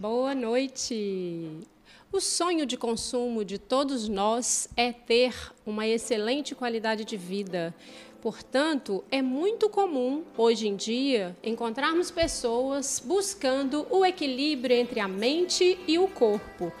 Boa noite. O sonho de consumo de todos nós é ter uma excelente qualidade de vida. Portanto, é muito comum, hoje em dia, encontrarmos pessoas buscando o equilíbrio entre a mente e o corpo.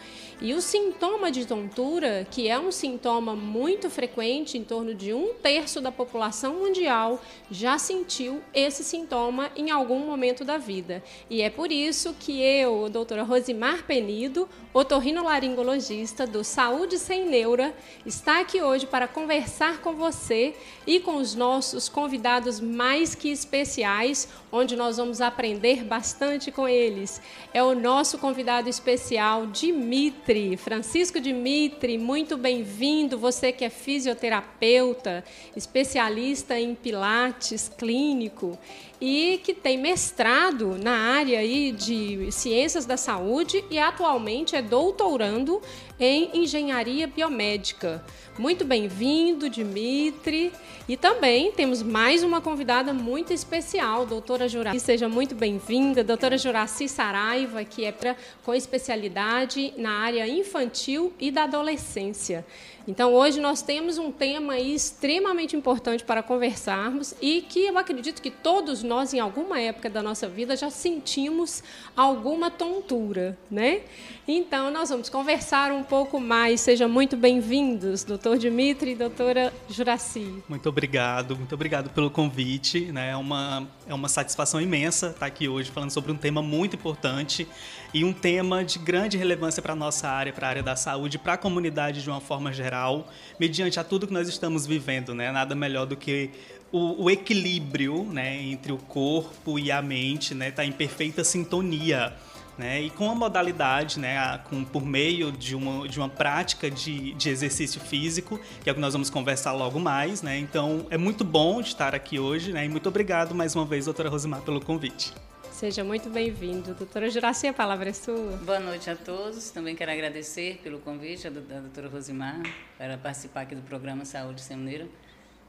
E o sintoma de tontura, que é um sintoma muito frequente, em torno de um terço da população mundial já sentiu esse sintoma em algum momento da vida. E é por isso que eu, doutora Rosimar Penido, otorrinolaringologista do Saúde Sem Neura, está aqui hoje para conversar com você e com os nossos convidados mais que especiais, onde nós vamos aprender bastante com eles. É o nosso convidado especial, Dimitri, Francisco Dimitri, muito bem-vindo, você que é fisioterapeuta, especialista em pilates clínico e que tem mestrado na área aí de ciências da saúde e atualmente é doutorando em engenharia biomédica. Muito bem-vindo, Dimitri. E também temos mais uma convidada muito especial, doutora Juraci. Seja muito bem-vinda, doutora Juraci Saraiva, que é com especialidade na área infantil e da adolescência. Então, hoje nós temos um tema extremamente importante para conversarmos e que eu acredito que todos nós, em alguma época da nossa vida, já sentimos alguma tontura, né? Então, nós vamos conversar um pouco mais. Sejam muito bem-vindos, doutor Dimitri e doutora Juraci. Muito obrigado, muito obrigado pelo convite. Né? É, uma, é uma satisfação imensa estar aqui hoje falando sobre um tema muito importante e um tema de grande relevância para a nossa área, para a área da saúde, para a comunidade de uma forma geral, mediante a tudo que nós estamos vivendo. Né? Nada melhor do que o, o equilíbrio né, entre o corpo e a mente né, tá em perfeita sintonia. Né? E com a modalidade, né, com, por meio de uma, de uma prática de, de exercício físico, que é o que nós vamos conversar logo mais. Né? Então, é muito bom estar aqui hoje né? e muito obrigado mais uma vez, doutora Rosimar, pelo convite. Seja muito bem-vindo. Doutora Juraci, a palavra é sua. Boa noite a todos. Também quero agradecer pelo convite da doutora Rosimar para participar aqui do programa Saúde Sem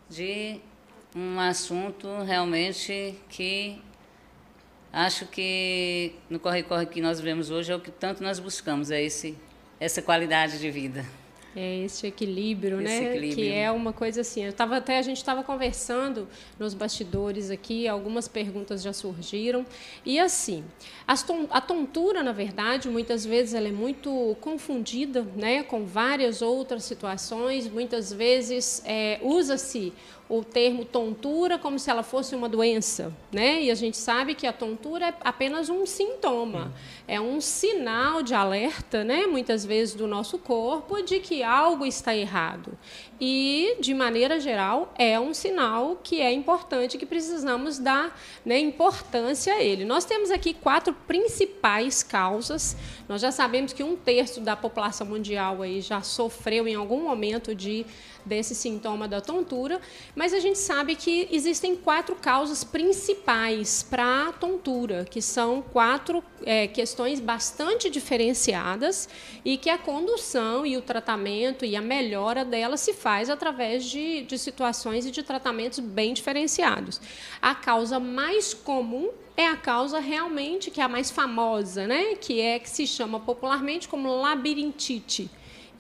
de um assunto realmente que acho que no corre-corre que nós vemos hoje é o que tanto nós buscamos, é esse, essa qualidade de vida. É esse equilíbrio, esse né? Equilíbrio. Que é uma coisa assim. Eu tava até a gente estava conversando nos bastidores aqui, algumas perguntas já surgiram e assim, a tontura, na verdade, muitas vezes ela é muito confundida, né, com várias outras situações. Muitas vezes é, usa-se o termo tontura como se ela fosse uma doença, né? E a gente sabe que a tontura é apenas um sintoma, é um sinal de alerta, né? Muitas vezes do nosso corpo de que algo está errado. E, de maneira geral, é um sinal que é importante, que precisamos dar né, importância a ele. Nós temos aqui quatro principais causas. Nós já sabemos que um terço da população mundial aí já sofreu em algum momento de desse sintoma da tontura, mas a gente sabe que existem quatro causas principais para a tontura, que são quatro é, questões bastante diferenciadas e que a condução e o tratamento e a melhora dela se faz através de, de situações e de tratamentos bem diferenciados. A causa mais comum é a causa realmente que é a mais famosa, né? que é que se chama popularmente como labirintite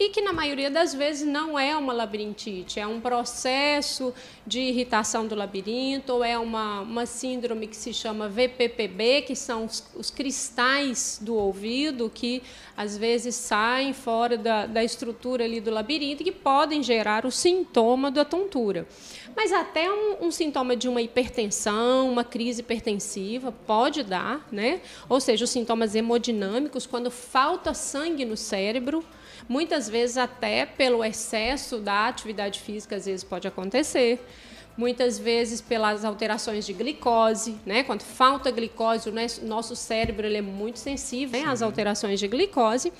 e que na maioria das vezes não é uma labirintite, é um processo de irritação do labirinto, ou é uma, uma síndrome que se chama VPPB, que são os, os cristais do ouvido que às vezes saem fora da, da estrutura ali do labirinto e que podem gerar o sintoma da tontura. Mas até um, um, sintoma de uma hipertensão, uma crise hipertensiva, pode dar, né? Ou seja, os sintomas hemodinâmicos, quando falta sangue no cérebro, Muitas vezes até pelo excesso da atividade física, às vezes pode acontecer. Muitas vezes pelas alterações de glicose, né? Quando falta glicose, o nosso cérebro ele é muito sensível às alterações de glicose.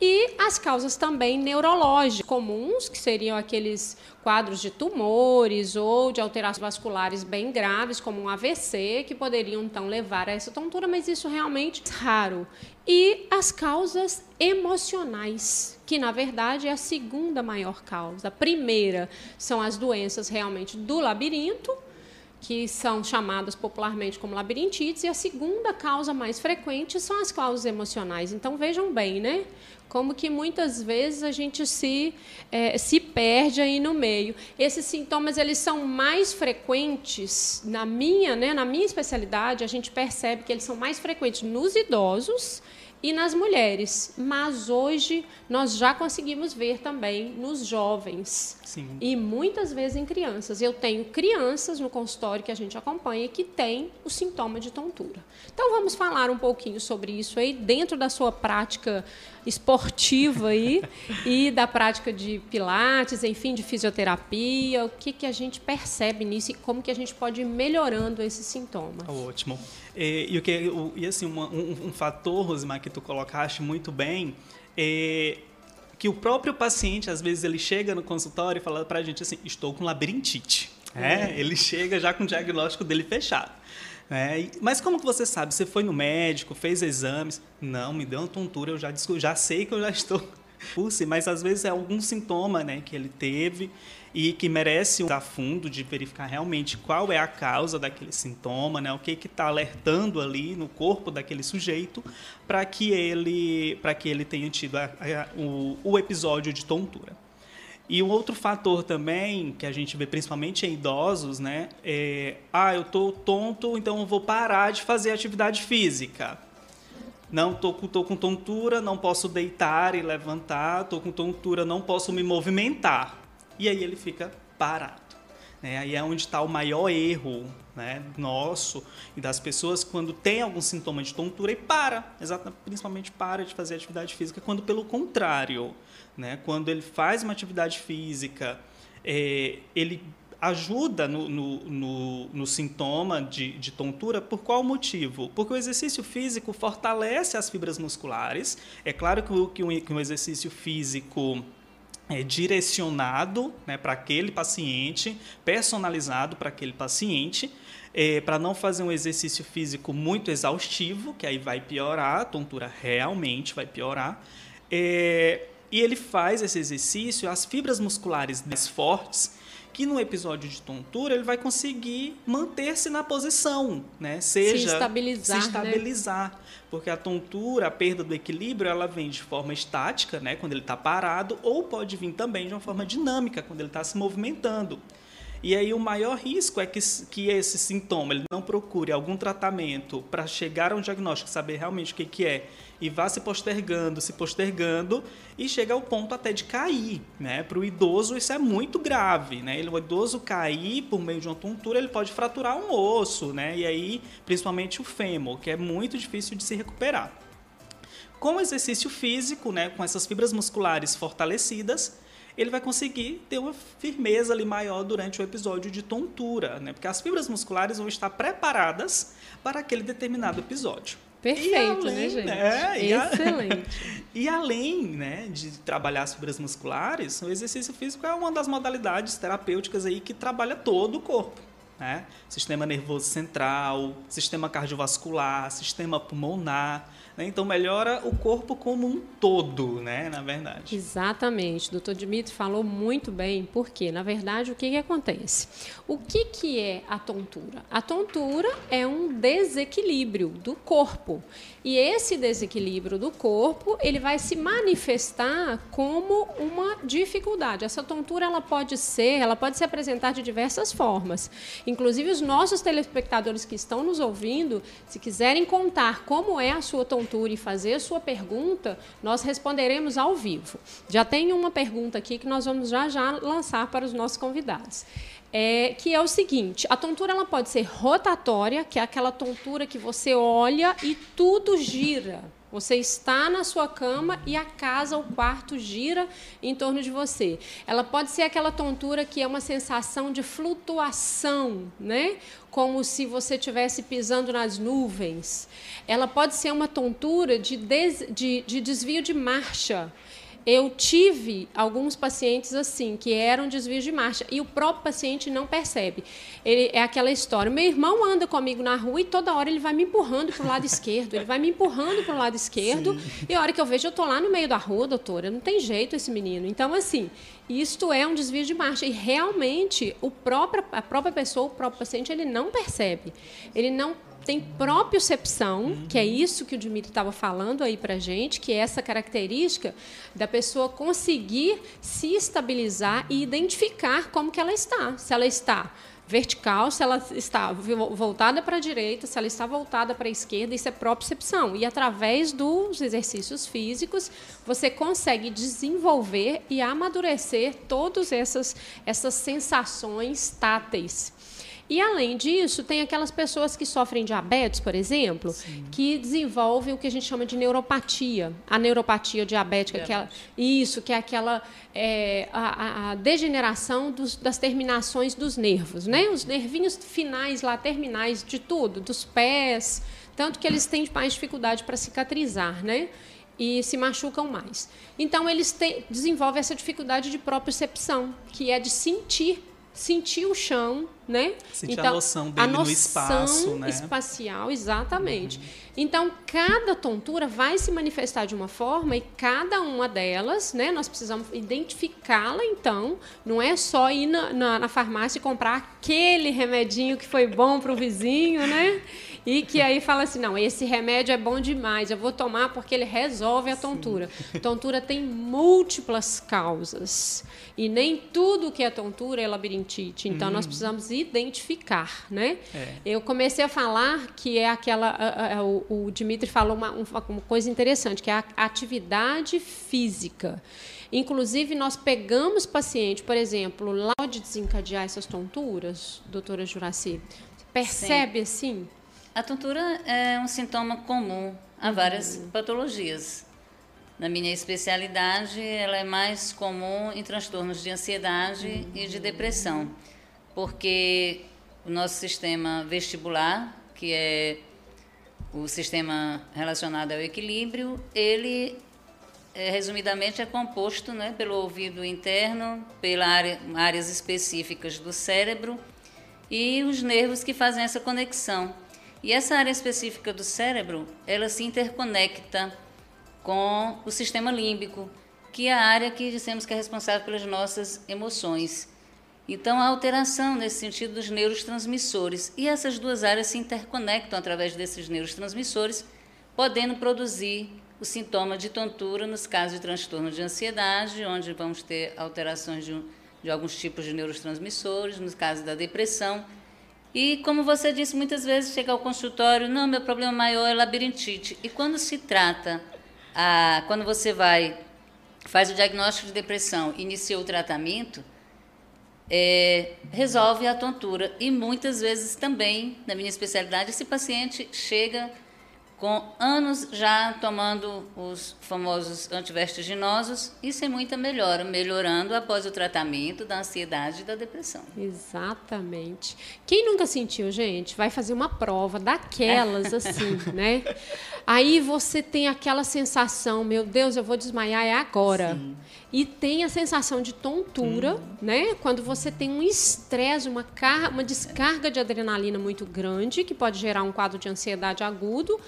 E as causas também neurológicas comuns, que seriam aqueles quadros de tumores ou de alterações vasculares bem graves, como um AVC, que poderiam então levar a essa tontura, mas isso realmente é raro. E as causas emocionais, que na verdade é a segunda maior causa. A primeira são as doenças realmente do labirinto, que são chamadas popularmente como labirintites, e a segunda causa mais frequente são as causas emocionais. Então vejam bem, né? Como que muitas vezes a gente se, é, se perde aí no meio. Esses sintomas eles são mais frequentes na minha, né, na minha especialidade, a gente percebe que eles são mais frequentes nos idosos e nas mulheres. Mas hoje nós já conseguimos ver também nos jovens Sim. e muitas vezes em crianças. Eu tenho crianças no consultório que a gente acompanha que têm o sintoma de tontura. Então vamos falar um pouquinho sobre isso aí dentro da sua prática esportiva aí e da prática de pilates, enfim, de fisioterapia, o que, que a gente percebe nisso e como que a gente pode ir melhorando esses sintomas. Ótimo. E, e o que, e assim, uma, um, um, fator, Rosimar, que tu colocaste muito bem, é que o próprio paciente, às vezes, ele chega no consultório e fala para a gente assim, estou com labirintite. É. É, ele chega já com o diagnóstico dele fechado. É, mas como que você sabe? Você foi no médico, fez exames? Não, me deu uma tontura, eu já, já sei que eu já estou pulse, mas às vezes é algum sintoma né, que ele teve e que merece um fundo de verificar realmente qual é a causa daquele sintoma, né, o que está alertando ali no corpo daquele sujeito para que ele para que ele tenha tido a, a, o, o episódio de tontura. E um outro fator também que a gente vê principalmente em idosos, né, é, ah, eu tô tonto, então eu vou parar de fazer atividade física. Não tô, tô com tontura, não posso deitar e levantar, tô com tontura, não posso me movimentar. E aí ele fica parado. Né? Aí é onde está o maior erro né, nosso e das pessoas quando tem algum sintoma de tontura e para, exatamente, principalmente para de fazer atividade física, quando pelo contrário, né, quando ele faz uma atividade física, é, ele ajuda no, no, no, no sintoma de, de, tontura, por qual motivo? Porque o exercício físico fortalece as fibras musculares. É claro que o, que um, que um exercício físico é, direcionado né, para aquele paciente, personalizado para aquele paciente, é, para não fazer um exercício físico muito exaustivo, que aí vai piorar, a tontura realmente vai piorar. É, e ele faz esse exercício, as fibras musculares mais fortes, que no episódio de tontura ele vai conseguir manter-se na posição, né? Seja se estabilizar, se estabilizar, né? porque a tontura, a perda do equilíbrio, ela vem de forma estática, né? Quando ele está parado, ou pode vir também de uma forma dinâmica, quando ele está se movimentando. E aí o maior risco é que, que esse sintoma ele não procure algum tratamento para chegar a um diagnóstico, saber realmente o que, que é, e vá se postergando, se postergando, e chega ao ponto até de cair. Né? Para o idoso isso é muito grave. Né? Ele, o idoso cair por meio de uma tontura, ele pode fraturar um osso, né? e aí principalmente o fêmur, que é muito difícil de se recuperar. Com o exercício físico, né, com essas fibras musculares fortalecidas, ele vai conseguir ter uma firmeza ali maior durante o episódio de tontura, né? Porque as fibras musculares vão estar preparadas para aquele determinado episódio. Perfeito, né, além, né, gente? Né, Excelente. E, e além né, de trabalhar as fibras musculares, o exercício físico é uma das modalidades terapêuticas aí que trabalha todo o corpo. Né? Sistema nervoso central, sistema cardiovascular, sistema pulmonar. Né? Então, melhora o corpo como um todo, né? na verdade. Exatamente. O doutor Dimitri falou muito bem, porque, na verdade, o que, que acontece? O que, que é a tontura? A tontura é um desequilíbrio do corpo. E esse desequilíbrio do corpo, ele vai se manifestar como uma dificuldade. Essa tontura, ela pode ser, ela pode se apresentar de diversas formas. Inclusive, os nossos telespectadores que estão nos ouvindo, se quiserem contar como é a sua tontura, e fazer a sua pergunta, nós responderemos ao vivo. Já tem uma pergunta aqui que nós vamos já já lançar para os nossos convidados. É, que é o seguinte: a tontura ela pode ser rotatória, que é aquela tontura que você olha e tudo gira. Você está na sua cama e a casa, o quarto gira em torno de você. Ela pode ser aquela tontura que é uma sensação de flutuação, né? Como se você estivesse pisando nas nuvens. Ela pode ser uma tontura de, des, de, de desvio de marcha eu tive alguns pacientes assim, que eram desvios de marcha, e o próprio paciente não percebe. Ele, é aquela história: meu irmão anda comigo na rua e toda hora ele vai me empurrando para o lado esquerdo, ele vai me empurrando para o lado esquerdo, Sim. e a hora que eu vejo, eu estou lá no meio da rua, doutora, não tem jeito esse menino. Então, assim, isto é um desvio de marcha, e realmente o próprio, a própria pessoa, o próprio paciente, ele não percebe. Ele não tem propriocepção, uhum. que é isso que o Dimitri estava falando aí para gente, que é essa característica da pessoa conseguir se estabilizar e identificar como que ela está. Se ela está vertical, se ela está voltada para a direita, se ela está voltada para a esquerda, isso é propriocepção. E através dos exercícios físicos, você consegue desenvolver e amadurecer todas essas, essas sensações táteis e além disso, tem aquelas pessoas que sofrem diabetes, por exemplo, Sim. que desenvolvem o que a gente chama de neuropatia. A neuropatia diabética, que é, isso, que é aquela é, a, a, degeneração dos, das terminações dos nervos, né? Os nervinhos finais lá, terminais de tudo, dos pés, tanto que eles têm mais dificuldade para cicatrizar, né? e se machucam mais. Então, eles te, desenvolvem essa dificuldade de propriocepção, que é de sentir sentir o chão, né? Sentir então, a noção dele a noção no espaço, né? espacial, exatamente. Uhum. Então, cada tontura vai se manifestar de uma forma e cada uma delas, né? Nós precisamos identificá-la, então. Não é só ir na, na, na farmácia e comprar aquele remedinho que foi bom para o vizinho, né? E que aí fala assim: não, esse remédio é bom demais, eu vou tomar porque ele resolve a tontura. Sim. Tontura tem múltiplas causas. E nem tudo que é tontura é labirintite. Então, nós uhum. precisamos identificar, né? É. Eu comecei a falar que é aquela... A, a, o, o Dimitri falou uma, uma coisa interessante, que é a atividade física. Inclusive, nós pegamos paciente, por exemplo, lá de desencadear essas tonturas, doutora Juraci, percebe Sim. assim? A tontura é um sintoma comum a várias uhum. patologias. Na minha especialidade, ela é mais comum em transtornos de ansiedade uhum. e de depressão, porque o nosso sistema vestibular, que é o sistema relacionado ao equilíbrio, ele é, resumidamente é composto né, pelo ouvido interno, pelas área, áreas específicas do cérebro e os nervos que fazem essa conexão. E essa área específica do cérebro, ela se interconecta com o sistema límbico, que é a área que dissemos que é responsável pelas nossas emoções. Então, a alteração nesse sentido dos neurotransmissores. E essas duas áreas se interconectam através desses neurotransmissores, podendo produzir o sintoma de tontura nos casos de transtorno de ansiedade, onde vamos ter alterações de, de alguns tipos de neurotransmissores, no caso da depressão. E, como você disse, muitas vezes chega ao consultório, não, meu problema maior é labirintite. E quando se trata a, quando você vai, faz o diagnóstico de depressão, inicia o tratamento, é, resolve a tontura. E muitas vezes também, na minha especialidade, esse paciente chega com anos já tomando os famosos antivertiginosos e sem muita melhora, melhorando após o tratamento da ansiedade e da depressão. Exatamente. Quem nunca sentiu, gente, vai fazer uma prova daquelas assim, né? Aí você tem aquela sensação, meu Deus, eu vou desmaiar é agora. Sim. E tem a sensação de tontura, né? Quando você tem um estresse, uma, uma descarga de adrenalina muito grande, que pode gerar um quadro de ansiedade agudo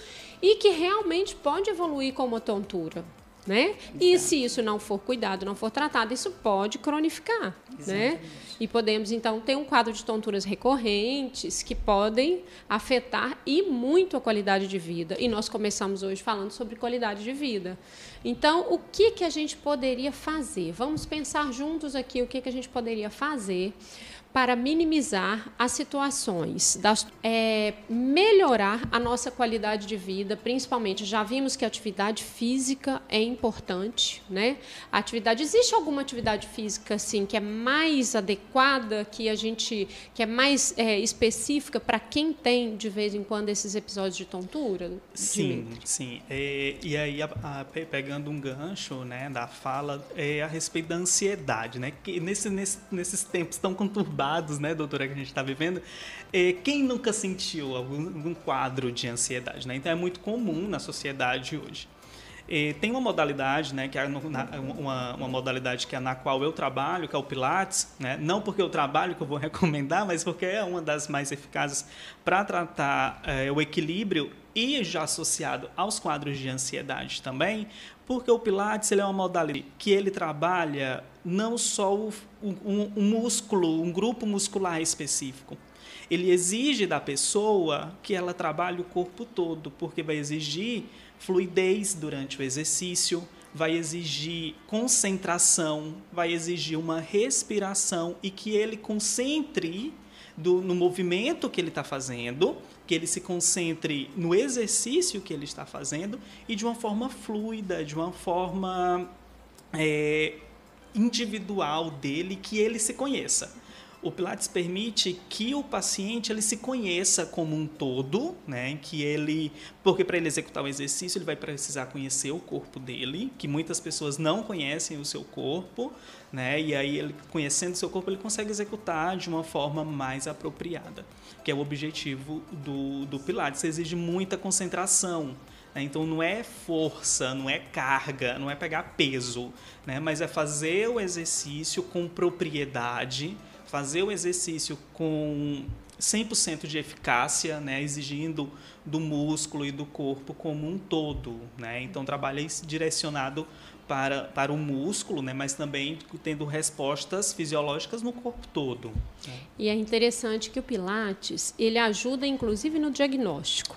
e que realmente pode evoluir com uma tontura. Né? E se isso não for cuidado, não for tratado, isso pode cronificar, né? E podemos então ter um quadro de tonturas recorrentes que podem afetar e muito a qualidade de vida. E nós começamos hoje falando sobre qualidade de vida. Então, o que que a gente poderia fazer? Vamos pensar juntos aqui o que que a gente poderia fazer para minimizar as situações, das, é, melhorar a nossa qualidade de vida, principalmente. Já vimos que a atividade física é importante, né? A atividade existe alguma atividade física assim que é mais adequada, que a gente que é mais é, específica para quem tem de vez em quando esses episódios de tontura? Sim, Dimitri? sim. É, e aí a, a, pegando um gancho, né, da fala é a respeito da ansiedade, né? Que nesse, nesse, nesses tempos tão conturbados conturbados, né, doutora, que a gente está vivendo, é, quem nunca sentiu algum, algum, quadro de ansiedade, né? Então é muito comum na sociedade hoje. E tem uma modalidade, né, que é uma, uma modalidade que é na qual eu trabalho, que é o Pilates, né? Não porque eu trabalho que eu vou recomendar, mas porque é uma das mais eficazes para tratar é, o equilíbrio e já associado aos quadros de ansiedade também, porque o Pilates ele é uma modalidade que ele trabalha não só o, um, um músculo, um grupo muscular específico, ele exige da pessoa que ela trabalhe o corpo todo, porque vai exigir fluidez durante o exercício, vai exigir concentração, vai exigir uma respiração e que ele concentre do, no movimento que ele está fazendo, que ele se concentre no exercício que ele está fazendo e de uma forma fluida, de uma forma é, individual dele, que ele se conheça. O Pilates permite que o paciente ele se conheça como um todo, né? Que ele, porque para ele executar o exercício ele vai precisar conhecer o corpo dele, que muitas pessoas não conhecem o seu corpo, né? E aí ele conhecendo o seu corpo ele consegue executar de uma forma mais apropriada, que é o objetivo do, do Pilates. Exige muita concentração, né? então não é força, não é carga, não é pegar peso, né? mas é fazer o exercício com propriedade, fazer o exercício com 100% de eficácia, né, exigindo do músculo e do corpo como um todo. Né? Então, trabalhei direcionado para, para o músculo, né, mas também tendo respostas fisiológicas no corpo todo. E é interessante que o Pilates ele ajuda, inclusive, no diagnóstico.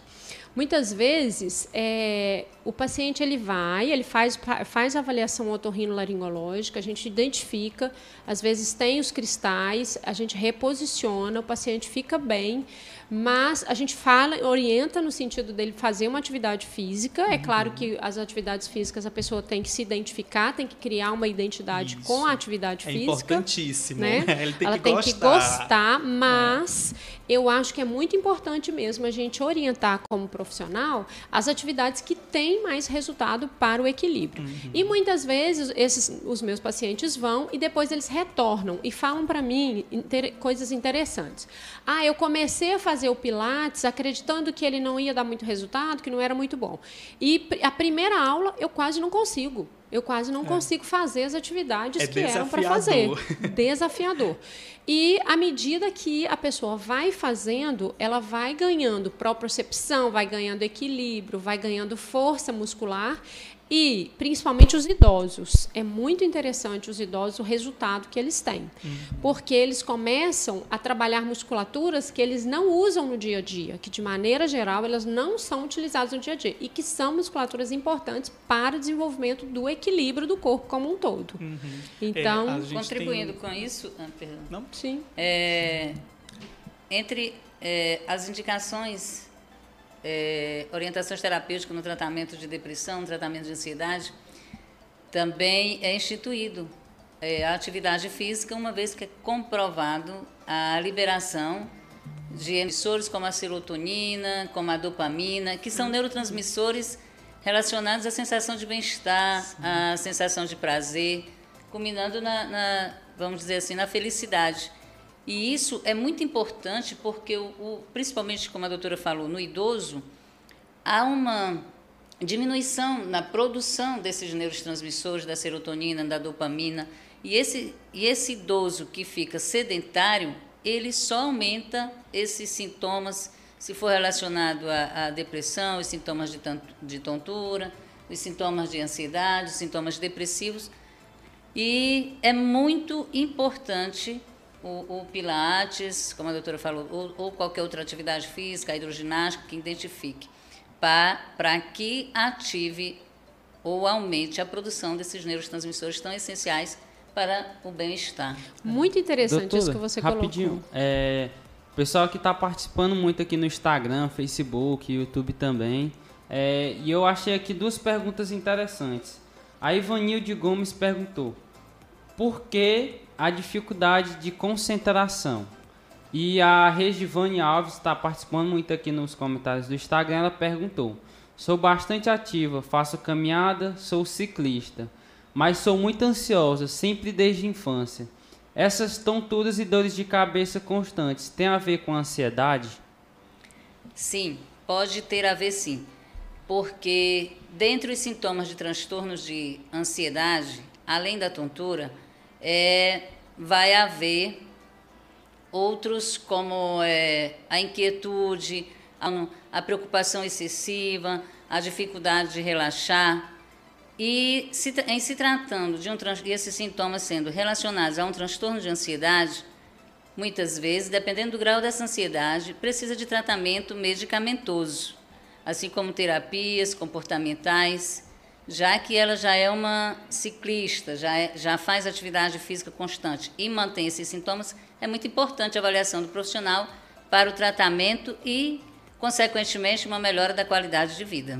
Muitas vezes, é, o paciente ele vai, ele faz, faz a avaliação otorrinolaringológica, a gente identifica, às vezes tem os cristais, a gente reposiciona, o paciente fica bem, mas a gente fala, orienta no sentido dele fazer uma atividade física. É claro uhum. que as atividades físicas a pessoa tem que se identificar, tem que criar uma identidade Isso. com a atividade é física. É importantíssimo. Né? Ele tem Ela que tem gostar. que gostar, mas é. eu acho que é muito importante mesmo a gente orientar como profissional as atividades que têm mais resultado para o equilíbrio. Uhum. E muitas vezes esses os meus pacientes vão e depois eles retornam e falam para mim inter, coisas interessantes. Ah, eu comecei a fazer o Pilates acreditando que ele não ia dar muito resultado, que não era muito bom. E a primeira aula eu quase não consigo. Eu quase não é. consigo fazer as atividades é que eram para fazer. Desafiador. E à medida que a pessoa vai fazendo, ela vai ganhando propriocepção, vai ganhando equilíbrio, vai ganhando força muscular e, principalmente, os idosos. É muito interessante os idosos, o resultado que eles têm. Uhum. Porque eles começam a trabalhar musculaturas que eles não usam no dia a dia, que, de maneira geral, elas não são utilizadas no dia a dia. E que são musculaturas importantes para o desenvolvimento do equilíbrio do corpo como um todo. Uhum. Então, é, contribuindo tem... com isso, ah, não? Sim. É, entre é, as indicações é, orientações terapêuticas no tratamento de depressão, tratamento de ansiedade, também é instituído é, a atividade física, uma vez que é comprovado a liberação de emissores como a serotonina, como a dopamina, que são neurotransmissores relacionados à sensação de bem-estar, à sensação de prazer, culminando na, na, vamos dizer assim, na felicidade. E isso é muito importante porque, o, o, principalmente como a doutora falou, no idoso, há uma diminuição na produção desses neurotransmissores, da serotonina, da dopamina. E esse, e esse idoso que fica sedentário, ele só aumenta esses sintomas, se for relacionado à, à depressão, os sintomas de, de tontura, os sintomas de ansiedade, os sintomas depressivos. E é muito importante o, o, Pilates, como a doutora falou, ou, ou, qualquer outra atividade física, a hidroginástica, que identifique, para que ative ou aumente a produção desses neurotransmissores tão essenciais para o bem-estar. Muito interessante doutora, isso que você rapidinho, colocou. É, o pessoal que está participando muito aqui no Instagram, Facebook, YouTube também. É, e eu achei aqui duas perguntas interessantes. A Ivanilde Gomes perguntou: por que a dificuldade de concentração. E a Regivane Alves está participando muito aqui nos comentários do Instagram. Ela perguntou: Sou bastante ativa, faço caminhada, sou ciclista, mas sou muito ansiosa, sempre desde a infância. Essas tonturas e dores de cabeça constantes têm a ver com ansiedade? Sim, pode ter a ver sim. porque dentre os sintomas de transtornos de ansiedade, além da tontura, é, vai haver outros como é, a inquietude, a, a preocupação excessiva, a dificuldade de relaxar. E se, em se tratando de um esses sintomas sendo relacionados a um transtorno de ansiedade, muitas vezes, dependendo do grau dessa ansiedade, precisa de tratamento medicamentoso, assim como terapias comportamentais, já que ela já é uma ciclista, já, é, já faz atividade física constante e mantém esses sintomas, é muito importante a avaliação do profissional para o tratamento e, consequentemente, uma melhora da qualidade de vida.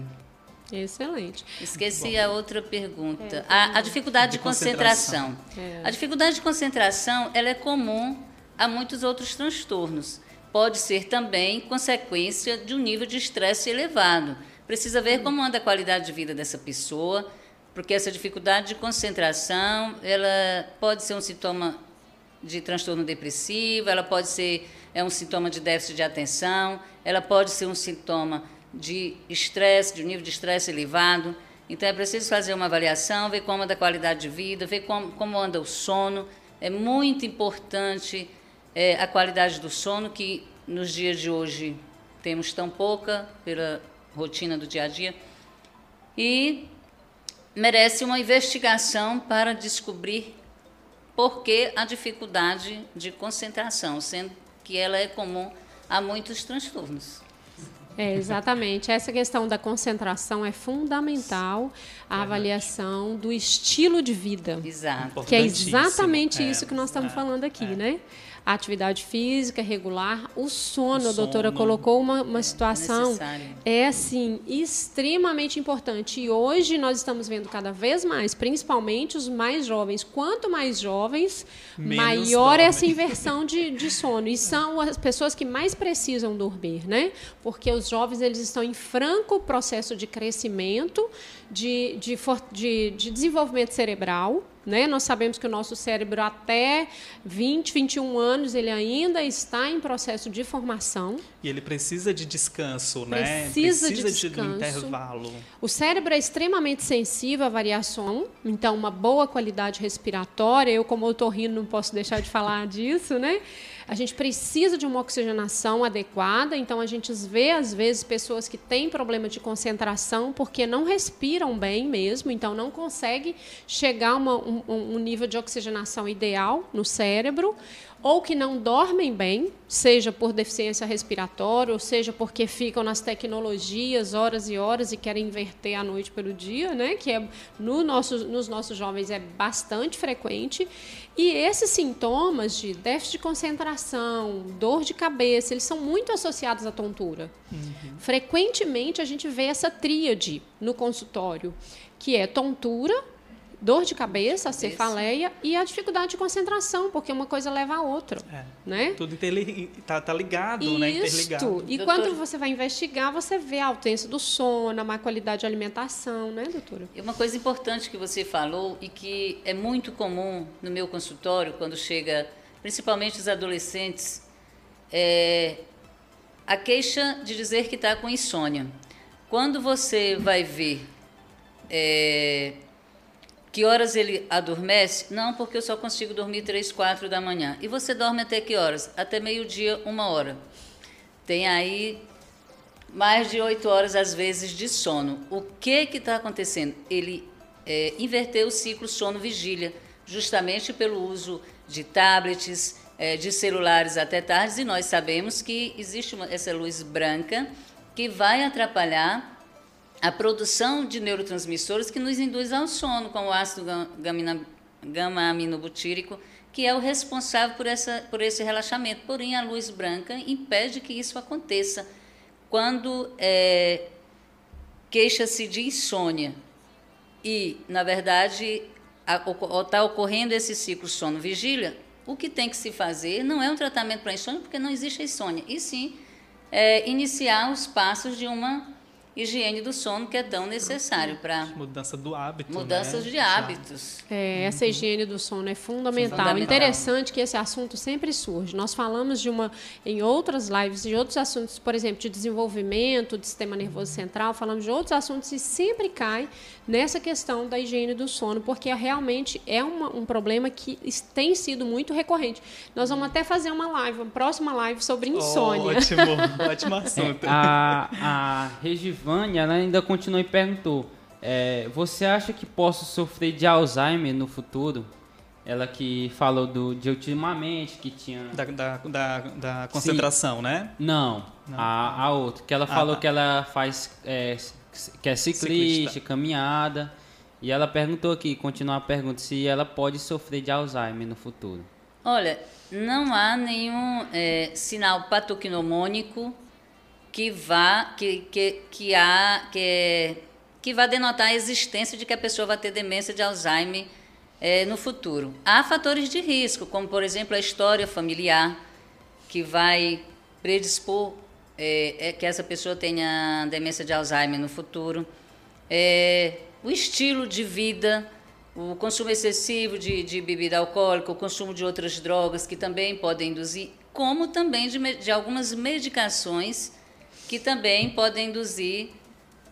Excelente. Esqueci Bom. a outra pergunta. É, a, a, dificuldade de, de concentração. concentração. É. A dificuldade de concentração ela é comum a muitos outros transtornos. Pode ser também consequência de um nível de estresse elevado. Precisa ver como anda a qualidade de vida dessa pessoa, porque essa dificuldade de concentração, ela pode ser um sintoma de transtorno depressivo, ela pode ser é um sintoma de déficit de atenção, ela pode ser um sintoma de estresse, de um nível de estresse elevado. Então é preciso fazer uma avaliação, ver como anda a qualidade de vida, ver como, como anda o sono. É muito importante é, a qualidade do sono, que nos dias de hoje temos tão pouca pela rotina do dia a dia. E merece uma investigação para descobrir por que a dificuldade de concentração, sendo que ela é comum a muitos transtornos. É, exatamente. Essa questão da concentração é fundamental, a avaliação do estilo de vida. Exato. Que é exatamente isso que nós estamos é, falando aqui, é. né? A atividade física regular, o sono, o a doutora sono, colocou uma, uma é situação é assim extremamente importante e hoje nós estamos vendo cada vez mais, principalmente os mais jovens. Quanto mais jovens, Menos maior dorme. essa inversão de, de sono e são as pessoas que mais precisam dormir, né? Porque os jovens eles estão em franco processo de crescimento, de, de, de, de desenvolvimento cerebral né? Nós sabemos que o nosso cérebro, até 20, 21 anos, ele ainda está em processo de formação. E ele precisa de descanso, né? Precisa, precisa de, descanso. de intervalo. O cérebro é extremamente sensível à variação, então, uma boa qualidade respiratória. Eu, como otorrino, não posso deixar de falar disso, né? A gente precisa de uma oxigenação adequada, então a gente vê às vezes pessoas que têm problema de concentração porque não respiram bem mesmo, então não consegue chegar a uma, um, um nível de oxigenação ideal no cérebro ou que não dormem bem, seja por deficiência respiratória, ou seja porque ficam nas tecnologias horas e horas e querem inverter a noite pelo dia, né? que é no nosso, nos nossos jovens é bastante frequente. E esses sintomas de déficit de concentração, dor de cabeça, eles são muito associados à tontura. Uhum. Frequentemente a gente vê essa tríade no consultório, que é tontura, dor de cabeça, a cefaleia e a dificuldade de concentração, porque uma coisa leva a outra, é. né? Tudo está tá ligado, Isso. né? Interligado. E Doutor... quando você vai investigar, você vê a ausência do sono, a má qualidade de alimentação, né, doutora? E uma coisa importante que você falou e que é muito comum no meu consultório, quando chega, principalmente os adolescentes, é a queixa de dizer que está com insônia. Quando você vai ver é, que horas ele adormece? Não, porque eu só consigo dormir três, quatro da manhã. E você dorme até que horas? Até meio-dia, uma hora. Tem aí mais de oito horas, às vezes, de sono. O que está acontecendo? Ele é, inverteu o ciclo sono-vigília, justamente pelo uso de tablets, é, de celulares até tardes, e nós sabemos que existe uma, essa luz branca que vai atrapalhar a produção de neurotransmissores que nos induz ao sono, como o ácido gama-aminobutírico, que é o responsável por, essa, por esse relaxamento. Porém, a luz branca impede que isso aconteça. Quando é, queixa-se de insônia e, na verdade, está ocorrendo esse ciclo sono-vigília, o que tem que se fazer não é um tratamento para insônia, porque não existe insônia, e sim é, iniciar os passos de uma higiene do sono que é tão necessário para mudança do hábito, mudanças né? de hábitos. É, essa higiene do sono é fundamental. fundamental. Interessante que esse assunto sempre surge. Nós falamos de uma em outras lives de outros assuntos, por exemplo, de desenvolvimento do sistema nervoso central, falamos de outros assuntos e sempre cai nessa questão da higiene do sono, porque realmente é uma, um problema que tem sido muito recorrente. Nós vamos até fazer uma live, uma próxima live sobre insônia. ótimo, ótimo assunto. É, a, a Regivânia né, ainda continuou e perguntou: é, Você acha que posso sofrer de Alzheimer no futuro? Ela que falou do, de ultimamente, que tinha. Da, da, da, da concentração, Sim. né? Não, Não, A, a outra. Que ela ah, falou tá. que ela faz. É, que é ciclista, ciclista, caminhada. E ela perguntou aqui, continuar a pergunta, se ela pode sofrer de Alzheimer no futuro. Olha, não há nenhum é, sinal patognomônico que vá que, que, que há que, que vá denotar a existência de que a pessoa vai ter demência de Alzheimer é, no futuro. Há fatores de risco, como por exemplo a história familiar, que vai predispor é, é, que essa pessoa tenha demência de Alzheimer no futuro. É, o estilo de vida, o consumo excessivo de, de, bebida alcoólica, o consumo de outras drogas que também podem induzir, como também de, de algumas medicações que também podem induzir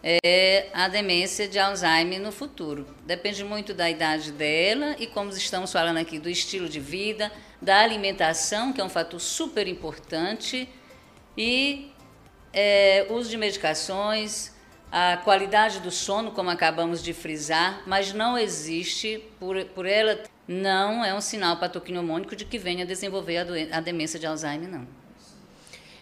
é, a demência de Alzheimer no futuro. Depende muito da idade dela e, como estamos falando aqui, do estilo de vida, da alimentação, que é um fator super importante, e é, uso de medicações, a qualidade do sono, como acabamos de frisar, mas não existe, por, por ela, não é um sinal patognomônico de que venha desenvolver a, a demência de Alzheimer, não.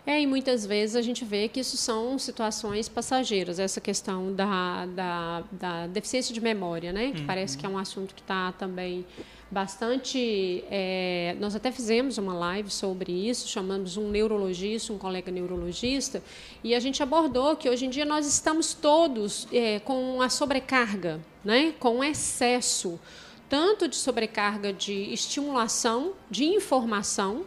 É, e muitas vezes a gente vê que isso são situações passageiras, essa questão da, da, da deficiência de memória, né? Que uhum. parece que é um assunto que está também bastante. É, nós até fizemos uma live sobre isso, chamamos um neurologista, um colega neurologista, e a gente abordou que hoje em dia nós estamos todos é, com a sobrecarga, né? com excesso, tanto de sobrecarga de estimulação, de informação,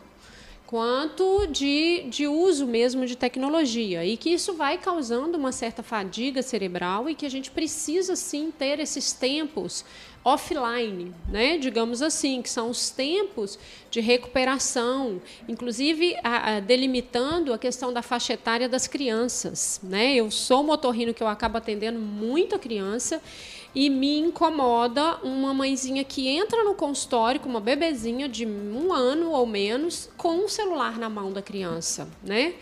quanto de, de uso mesmo de tecnologia e que isso vai causando uma certa fadiga cerebral e que a gente precisa sim ter esses tempos offline, né? digamos assim, que são os tempos de recuperação, inclusive a, a, delimitando a questão da faixa etária das crianças. Né? Eu sou motorrino que eu acabo atendendo muita criança e me incomoda uma mãezinha que entra no consultório com uma bebezinha de um ano ou menos com um celular na mão da criança, né?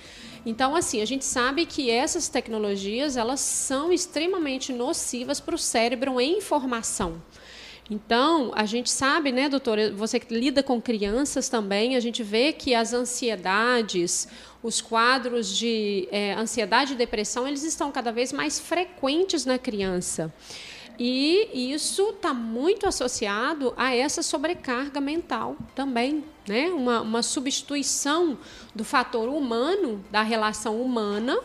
Então, assim, a gente sabe que essas tecnologias elas são extremamente nocivas para o cérebro em formação. Então, a gente sabe, né, doutora, você que lida com crianças também, a gente vê que as ansiedades, os quadros de é, ansiedade e depressão, eles estão cada vez mais frequentes na criança. E isso está muito associado a essa sobrecarga mental também, né? Uma, uma substituição do fator humano, da relação humana,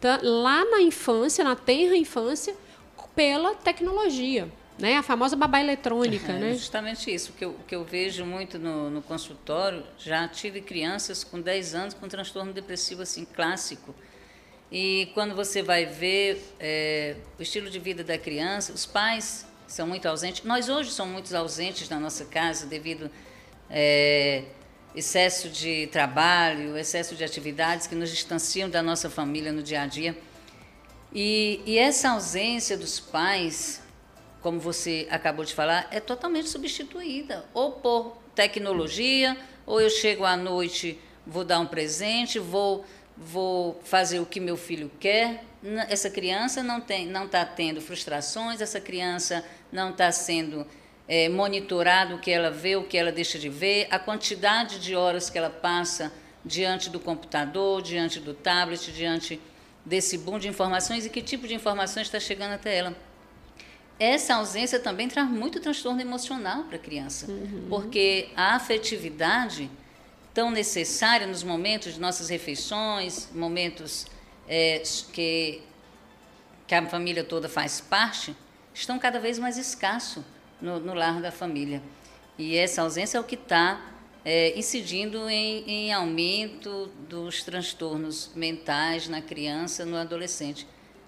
tá, lá na infância, na tenra infância, pela tecnologia. Né? A famosa babá eletrônica. É, né? Justamente isso. O que eu, que eu vejo muito no, no consultório, já tive crianças com 10 anos com transtorno depressivo assim, clássico e quando você vai ver é, o estilo de vida da criança, os pais são muito ausentes. Nós hoje somos muito ausentes na nossa casa devido é, excesso de trabalho, excesso de atividades que nos distanciam da nossa família no dia a dia. E, e essa ausência dos pais, como você acabou de falar, é totalmente substituída ou por tecnologia, ou eu chego à noite, vou dar um presente, vou vou fazer o que meu filho quer. Essa criança não tem, não está tendo frustrações. Essa criança não está sendo é, monitorado o que ela vê, o que ela deixa de ver, a quantidade de horas que ela passa diante do computador, diante do tablet, diante desse boom de informações e que tipo de informações está chegando até ela. Essa ausência também traz muito transtorno emocional para a criança, uhum. porque a afetividade tão necessária nos momentos de nossas refeições, momentos é, que, que a família toda faz parte, estão cada vez mais escassos no, no lar da família. E essa ausência é o que está é, incidindo em, em aumento dos transtornos mentais na criança, no adolescente.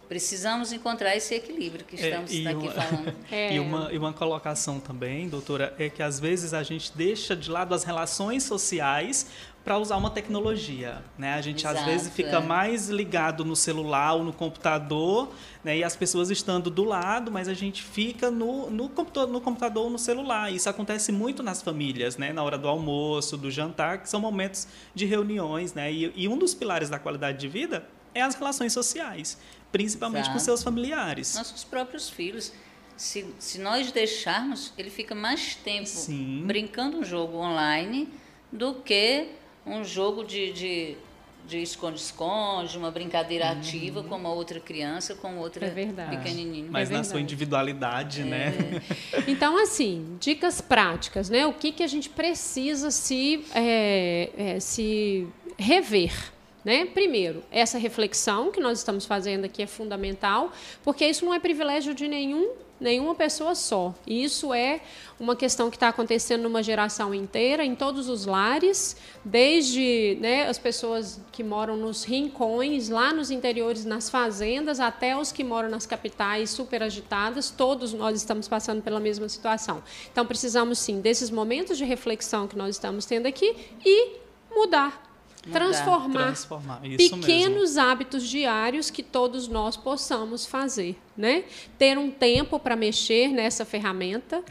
Precisamos encontrar esse equilíbrio que é, estamos é, aqui uma, falando. É. E, uma, e uma colocação também, doutora, é que às vezes a gente deixa de lado as relações sociais para usar uma tecnologia, né? A gente Exato, às vezes fica é. mais ligado no celular ou no computador, né? E as pessoas estando do lado, mas a gente fica no, no, computador, no computador ou no celular. Isso acontece muito nas famílias, né? Na hora do almoço, do jantar, que são momentos de reuniões, né? E, e um dos pilares da qualidade de vida é as relações sociais, principalmente Exato. com seus familiares. Nossos próprios filhos. Se, se nós deixarmos, ele fica mais tempo Sim. brincando um jogo online do que um jogo de, de, de esconde-esconde, uma brincadeira uhum. ativa com uma outra criança, com outra é pequenininha. Mas é na sua individualidade, é. né? Então, assim, dicas práticas, né? O que, que a gente precisa se, é, é, se rever. Né? Primeiro, essa reflexão que nós estamos fazendo aqui é fundamental, porque isso não é privilégio de nenhum nenhuma pessoa só. Isso é uma questão que está acontecendo numa geração inteira, em todos os lares, desde né, as pessoas que moram nos rincões, lá nos interiores, nas fazendas, até os que moram nas capitais super agitadas, todos nós estamos passando pela mesma situação. Então, precisamos sim desses momentos de reflexão que nós estamos tendo aqui e mudar transformar, transformar. pequenos mesmo. hábitos diários que todos nós possamos fazer, né? Ter um tempo para mexer nessa ferramenta,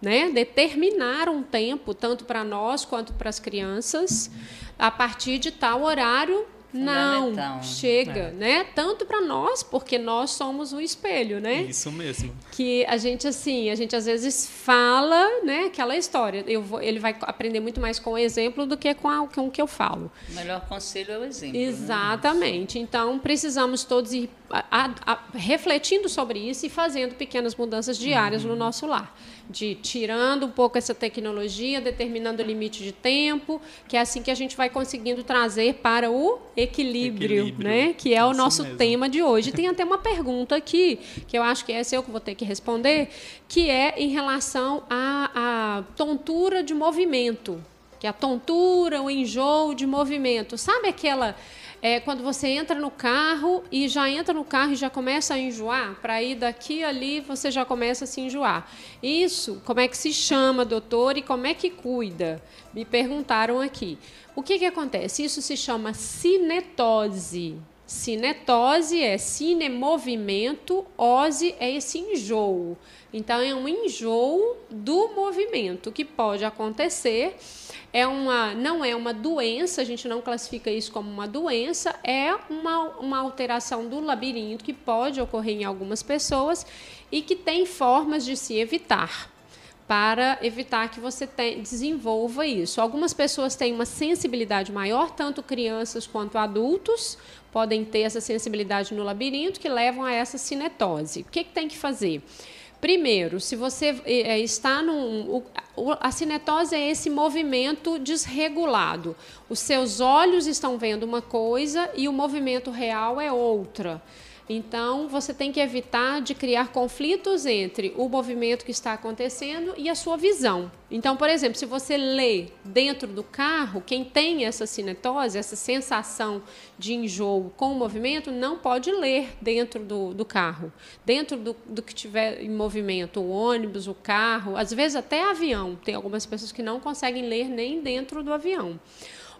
né? Determinar um tempo tanto para nós quanto para as crianças a partir de tal horário não, chega, é. né? Tanto para nós, porque nós somos o espelho, né? Isso mesmo. Que a gente assim, a gente às vezes fala, né? Aquela história. Eu vou, ele vai aprender muito mais com o exemplo do que com, a, com o que eu falo. O melhor conselho é o exemplo. Né? Exatamente. Né? Então precisamos todos ir a, a, refletindo sobre isso e fazendo pequenas mudanças diárias uhum. no nosso lar de tirando um pouco essa tecnologia, determinando o limite de tempo, que é assim que a gente vai conseguindo trazer para o equilíbrio, equilíbrio. né? Que é o nosso mesmo. tema de hoje. Tem até uma pergunta aqui, que eu acho que essa eu que vou ter que responder, que é em relação à, à tontura de movimento, que é a tontura, o enjoo de movimento. Sabe aquela é quando você entra no carro e já entra no carro e já começa a enjoar, para ir daqui ali você já começa a se enjoar. Isso, como é que se chama, doutor, e como é que cuida? Me perguntaram aqui. O que, que acontece? Isso se chama cinetose. Cinetose é cine movimento, ose é esse enjoo. Então é um enjoo do movimento que pode acontecer é uma, não é uma doença, a gente não classifica isso como uma doença, é uma, uma alteração do labirinto que pode ocorrer em algumas pessoas e que tem formas de se evitar para evitar que você te, desenvolva isso. Algumas pessoas têm uma sensibilidade maior, tanto crianças quanto adultos podem ter essa sensibilidade no labirinto que levam a essa cinetose. O que, que tem que fazer? Primeiro, se você é, está num. A cinetose é esse movimento desregulado. Os seus olhos estão vendo uma coisa e o movimento real é outra. Então, você tem que evitar de criar conflitos entre o movimento que está acontecendo e a sua visão. Então, por exemplo, se você lê dentro do carro, quem tem essa cinetose, essa sensação de enjoo com o movimento, não pode ler dentro do, do carro. Dentro do, do que tiver em movimento, o ônibus, o carro, às vezes até avião. Tem algumas pessoas que não conseguem ler nem dentro do avião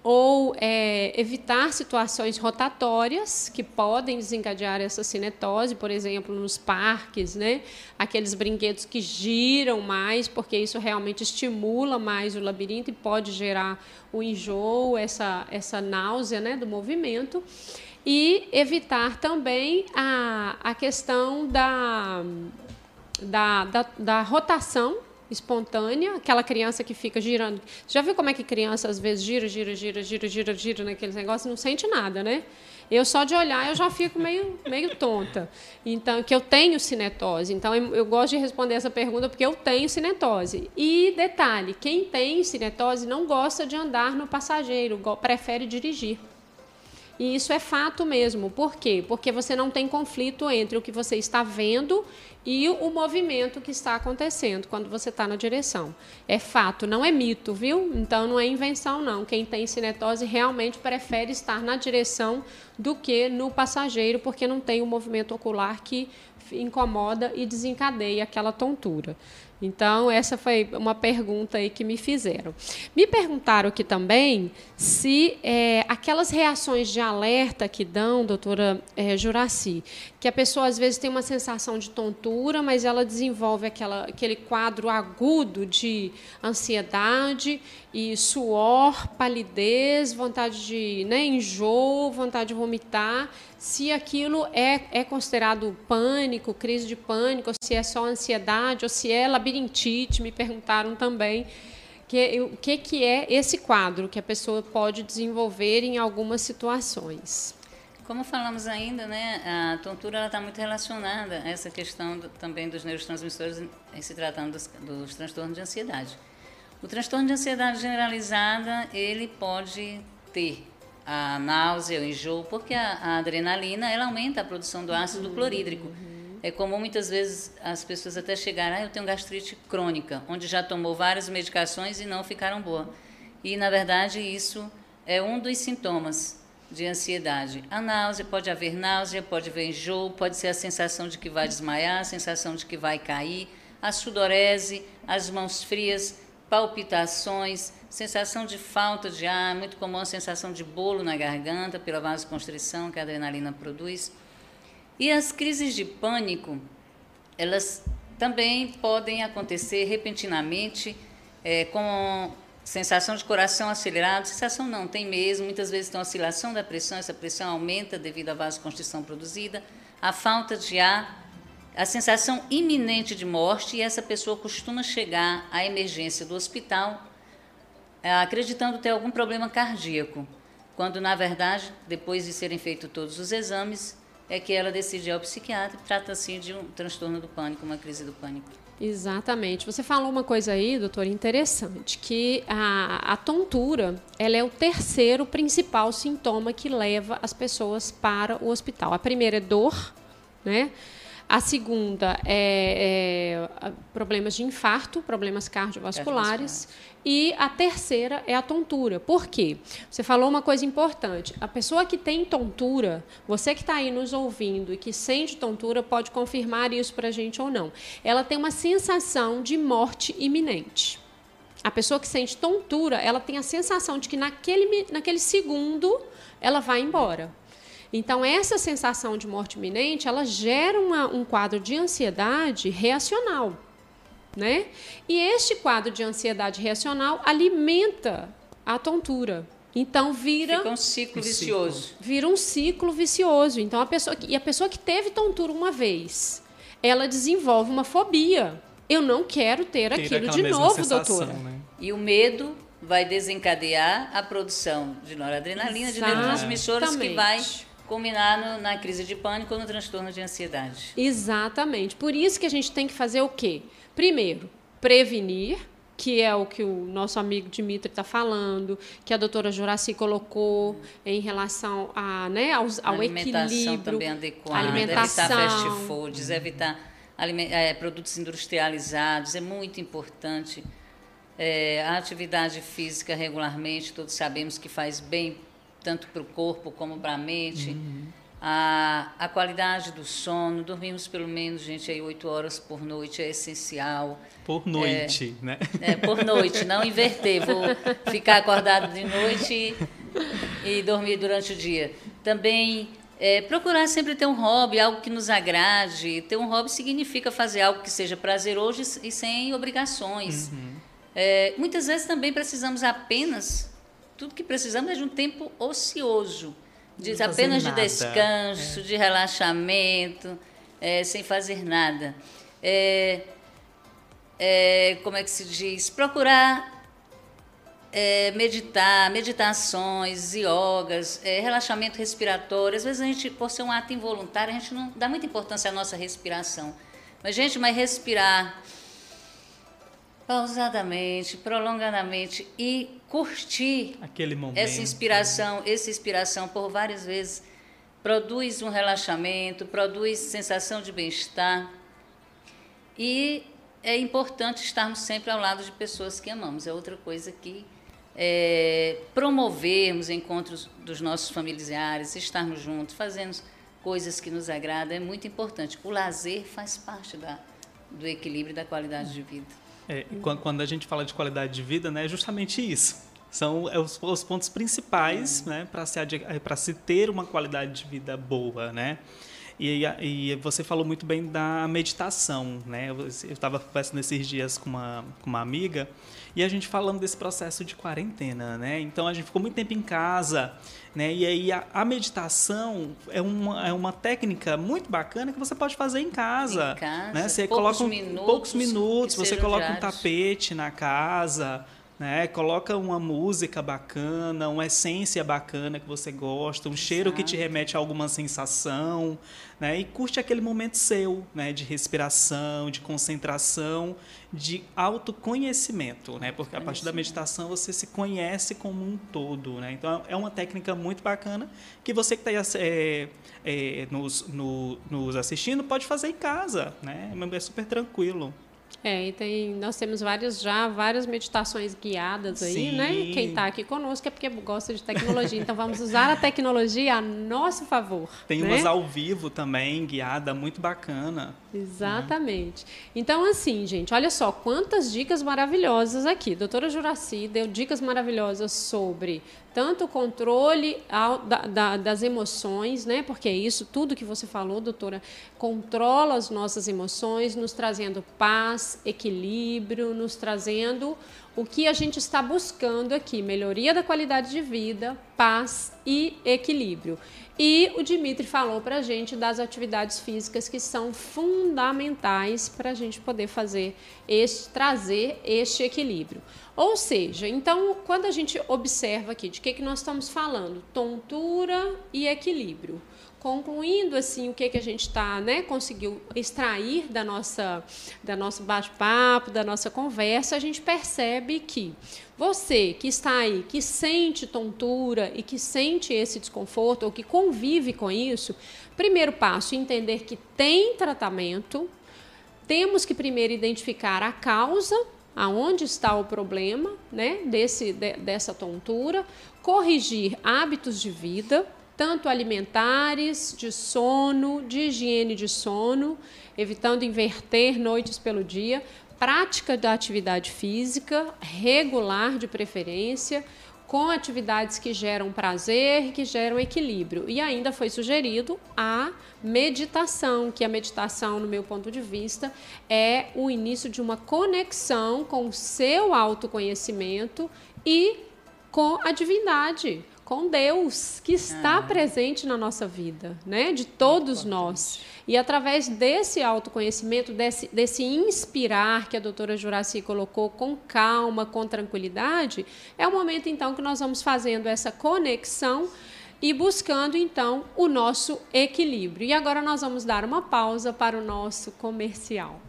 ou é, evitar situações rotatórias que podem desencadear essa cinetose, por exemplo, nos parques, né? aqueles brinquedos que giram mais, porque isso realmente estimula mais o labirinto e pode gerar o enjoo, essa, essa náusea né, do movimento. E evitar também a, a questão da, da, da, da rotação espontânea, aquela criança que fica girando. Já viu como é que criança às vezes gira, gira, gira, gira, gira, gira naqueles negócios não sente nada, né? Eu só de olhar eu já fico meio, meio tonta. Então, que eu tenho cinetose. Então, eu gosto de responder essa pergunta porque eu tenho cinetose. E detalhe, quem tem cinetose não gosta de andar no passageiro, prefere dirigir. E isso é fato mesmo. Por quê? Porque você não tem conflito entre o que você está vendo e o movimento que está acontecendo quando você está na direção. É fato, não é mito, viu? Então não é invenção, não. Quem tem cinetose realmente prefere estar na direção do que no passageiro, porque não tem o movimento ocular que incomoda e desencadeia aquela tontura. Então, essa foi uma pergunta aí que me fizeram. Me perguntaram aqui também se é, aquelas reações de alerta que dão, doutora é, Juraci, que a pessoa às vezes tem uma sensação de tontura, mas ela desenvolve aquela, aquele quadro agudo de ansiedade e suor, palidez, vontade de né, enjoo, vontade de vomitar se aquilo é, é considerado pânico, crise de pânico, ou se é só ansiedade, ou se é labirintite, me perguntaram também que, o que, que é esse quadro que a pessoa pode desenvolver em algumas situações. Como falamos ainda, né, a tontura está muito relacionada a essa questão do, também dos neurotransmissores em se tratando dos, dos transtornos de ansiedade. O transtorno de ansiedade generalizada, ele pode ter a náusea, o enjoo, porque a, a, adrenalina ela aumenta a produção do ácido clorídrico. É comum muitas vezes as pessoas até chegarem, ah, eu tenho gastrite crônica, onde já tomou várias medicações e não ficaram boas. E na verdade isso é um dos sintomas de ansiedade. A náusea, pode haver náusea, pode haver enjoo, pode ser a sensação de que vai desmaiar, a sensação de que vai cair, a sudorese, as mãos frias, palpitações, sensação de falta de ar, muito comum a sensação de bolo na garganta pela vasoconstrição que a adrenalina produz. E as crises de pânico, elas também podem acontecer repentinamente, é, com sensação de coração acelerado, sensação não, tem mesmo, muitas vezes tem oscilação da pressão, essa pressão aumenta devido à vasoconstrição produzida, a falta de ar, a sensação iminente de morte e essa pessoa costuma chegar à emergência do hospital acreditando ter algum problema cardíaco, quando na verdade, depois de serem feitos todos os exames, é que ela decide ao psiquiatra e trata-se de um transtorno do pânico, uma crise do pânico. Exatamente. Você falou uma coisa aí, doutor, interessante, que a, a tontura ela é o terceiro principal sintoma que leva as pessoas para o hospital. A primeira é dor, né? A segunda é, é problemas de infarto, problemas cardiovasculares. E a terceira é a tontura. Por quê? Você falou uma coisa importante. A pessoa que tem tontura, você que está aí nos ouvindo e que sente tontura, pode confirmar isso para a gente ou não. Ela tem uma sensação de morte iminente. A pessoa que sente tontura, ela tem a sensação de que naquele, naquele segundo ela vai embora. Então, essa sensação de morte iminente, ela gera uma, um quadro de ansiedade reacional. Né? E este quadro de ansiedade reacional alimenta a tontura. Então vira Fica um ciclo um vicioso. Ciclo. Vira um ciclo vicioso. Então a pessoa e a pessoa que teve tontura uma vez, ela desenvolve uma fobia. Eu não quero ter, ter aquilo de novo, sensação, doutora. Né? E o medo vai desencadear a produção de noradrenalina, Exatamente. de neurotransmissores que vai culminar no, na crise de pânico ou no transtorno de ansiedade. Exatamente. Por isso que a gente tem que fazer o quê? Primeiro, prevenir, que é o que o nosso amigo Dimitri está falando, que a doutora Juraci colocou em relação a, né, ao, ao alimentação equilíbrio. também adequada, alimentação. evitar fast foods, evitar é, produtos industrializados, é muito importante. É, a atividade física regularmente, todos sabemos que faz bem tanto para o corpo como para a mente. Uhum. A, a qualidade do sono, dormimos pelo menos, gente, aí oito horas por noite é essencial. Por noite, é, né? É, por noite, não inverter. Vou ficar acordado de noite e, e dormir durante o dia. Também é, procurar sempre ter um hobby, algo que nos agrade. Ter um hobby significa fazer algo que seja prazeroso e sem obrigações. Uhum. É, muitas vezes também precisamos apenas tudo que precisamos é de um tempo ocioso, de apenas nada. de descanso, é. de relaxamento, é, sem fazer nada. É, é como é que se diz? Procurar é, meditar, meditações, yogas, é, relaxamento respiratório. Às vezes a gente, por ser um ato involuntário, a gente não dá muita importância à nossa respiração. Mas, gente, mas respirar pausadamente, prolongadamente e curtir aquele momento. Essa inspiração, essa inspiração por várias vezes produz um relaxamento, produz sensação de bem-estar. E é importante estarmos sempre ao lado de pessoas que amamos. É outra coisa que é, promovermos encontros dos nossos familiares, estarmos juntos, fazendo coisas que nos agradam é muito importante. O lazer faz parte da, do equilíbrio e da qualidade de vida. É, quando a gente fala de qualidade de vida, né, é justamente isso. São é os, os pontos principais né, para se, se ter uma qualidade de vida boa. Né? E, e você falou muito bem da meditação. Né? Eu estava conversando esses dias com uma, com uma amiga e a gente falando desse processo de quarentena. Né? Então a gente ficou muito tempo em casa. Né? E aí a, a, meditação é uma, é uma técnica muito bacana que você pode fazer em casa. Em casa né? Você poucos coloca um, minutos, poucos minutos, você coloca diários. um tapete na casa. Né? Coloca uma música bacana, uma essência bacana que você gosta, um cheiro que te remete a alguma sensação, né? E curte aquele momento seu, né? De respiração, de concentração, de autoconhecimento, né? Porque a partir da meditação você se conhece como um todo, né? Então é uma técnica muito bacana que você que está é, é, nos, no, nos assistindo pode fazer em casa, né? É super tranquilo. É, e tem, nós temos várias já, várias meditações guiadas aí, Sim. né? Quem está aqui conosco é porque gosta de tecnologia. Então vamos usar a tecnologia a nosso favor. Tem né? umas ao vivo também, guiada, muito bacana. Exatamente. Então, assim, gente, olha só quantas dicas maravilhosas aqui. Doutora Juraci deu dicas maravilhosas sobre tanto o controle ao, da, da, das emoções, né? Porque é isso, tudo que você falou, doutora, controla as nossas emoções, nos trazendo paz, equilíbrio, nos trazendo o que a gente está buscando aqui: melhoria da qualidade de vida, paz e equilíbrio. E o Dimitri falou para a gente das atividades físicas que são fundamentais para a gente poder fazer este, trazer este equilíbrio. Ou seja, então, quando a gente observa aqui de que, que nós estamos falando, tontura e equilíbrio. Concluindo assim o que, que a gente está, né, conseguiu extrair da nossa, da nosso bate-papo, da nossa conversa, a gente percebe que você que está aí, que sente tontura e que sente esse desconforto ou que convive com isso, primeiro passo, entender que tem tratamento. Temos que primeiro identificar a causa, aonde está o problema, né, desse, de, dessa tontura, corrigir hábitos de vida, tanto alimentares, de sono, de higiene de sono, evitando inverter noites pelo dia, prática da atividade física, regular de preferência, com atividades que geram prazer que geram equilíbrio. E ainda foi sugerido a meditação, que a meditação, no meu ponto de vista, é o início de uma conexão com o seu autoconhecimento e com a divindade com Deus que está ah. presente na nossa vida, né? De todos nós. E através desse autoconhecimento, desse, desse inspirar que a doutora Juraci colocou com calma, com tranquilidade, é o momento então que nós vamos fazendo essa conexão e buscando então o nosso equilíbrio. E agora nós vamos dar uma pausa para o nosso comercial.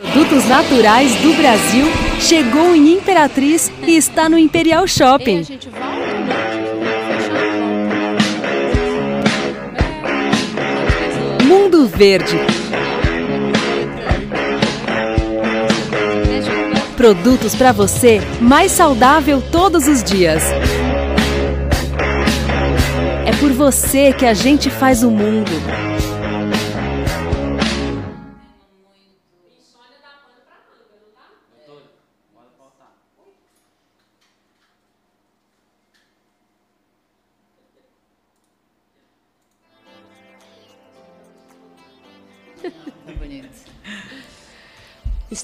Produtos naturais do Brasil chegou em Imperatriz e está no Imperial Shopping. Né? Mundo Verde. Produtos para você mais saudável todos os dias. É por você que a gente faz o mundo.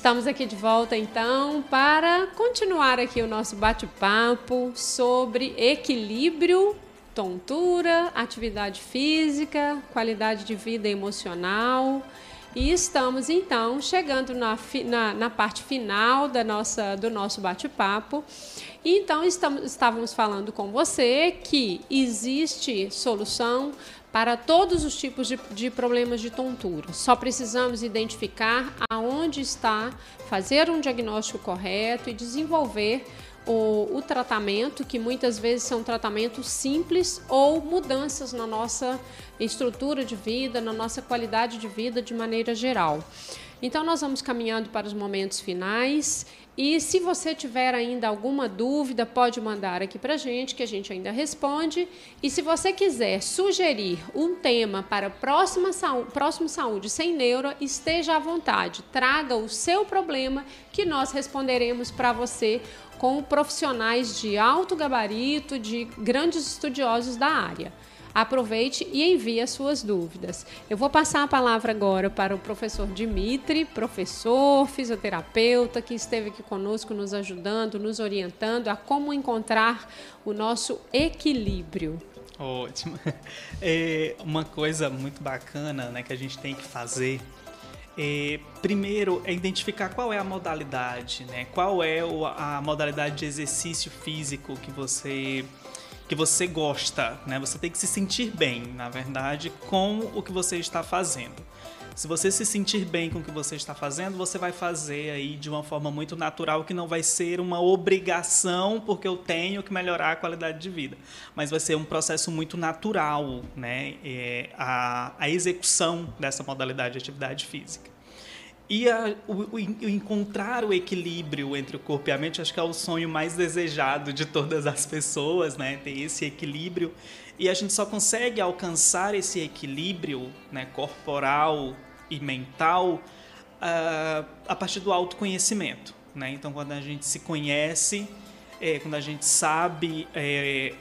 Estamos aqui de volta então para continuar aqui o nosso bate-papo sobre equilíbrio, tontura, atividade física, qualidade de vida emocional. E estamos então chegando na, na, na parte final da nossa, do nosso bate-papo. Então, estamos, estávamos falando com você que existe solução para todos os tipos de, de, problemas de tontura. Só precisamos identificar aonde está, fazer um diagnóstico correto e desenvolver o, o, tratamento, que muitas vezes são tratamentos simples ou mudanças na nossa estrutura de vida, na nossa qualidade de vida de maneira geral. Então, nós vamos caminhando para os momentos finais. E se você tiver ainda alguma dúvida, pode mandar aqui para a gente, que a gente ainda responde. E se você quiser sugerir um tema para próxima saúde, próximo Saúde Sem Neuro, esteja à vontade. Traga o seu problema que nós responderemos para você com profissionais de alto gabarito, de grandes estudiosos da área. Aproveite e envie as suas dúvidas. Eu vou passar a palavra agora para o professor Dimitri, professor, fisioterapeuta, que esteve aqui conosco nos ajudando, nos orientando a como encontrar o nosso equilíbrio. Ótimo. É uma coisa muito bacana né, que a gente tem que fazer é, primeiro é identificar qual é a modalidade, né? Qual é a modalidade de exercício físico que você que você gosta, né? Você tem que se sentir bem, na verdade, com o que você está fazendo. Se você se sentir bem com o que você está fazendo, você vai fazer aí de uma forma muito natural, que não vai ser uma obrigação, porque eu tenho que melhorar a qualidade de vida. Mas vai ser um processo muito natural, né? É, a, a execução dessa modalidade de atividade física. E a, o, o, encontrar o equilíbrio entre o corpo e a mente, acho que é o sonho mais desejado de todas as pessoas, né? Ter esse equilíbrio. E a gente só consegue alcançar esse equilíbrio né, corporal e mental uh, a partir do autoconhecimento. Né? Então, quando a gente se conhece, é, quando a gente sabe é,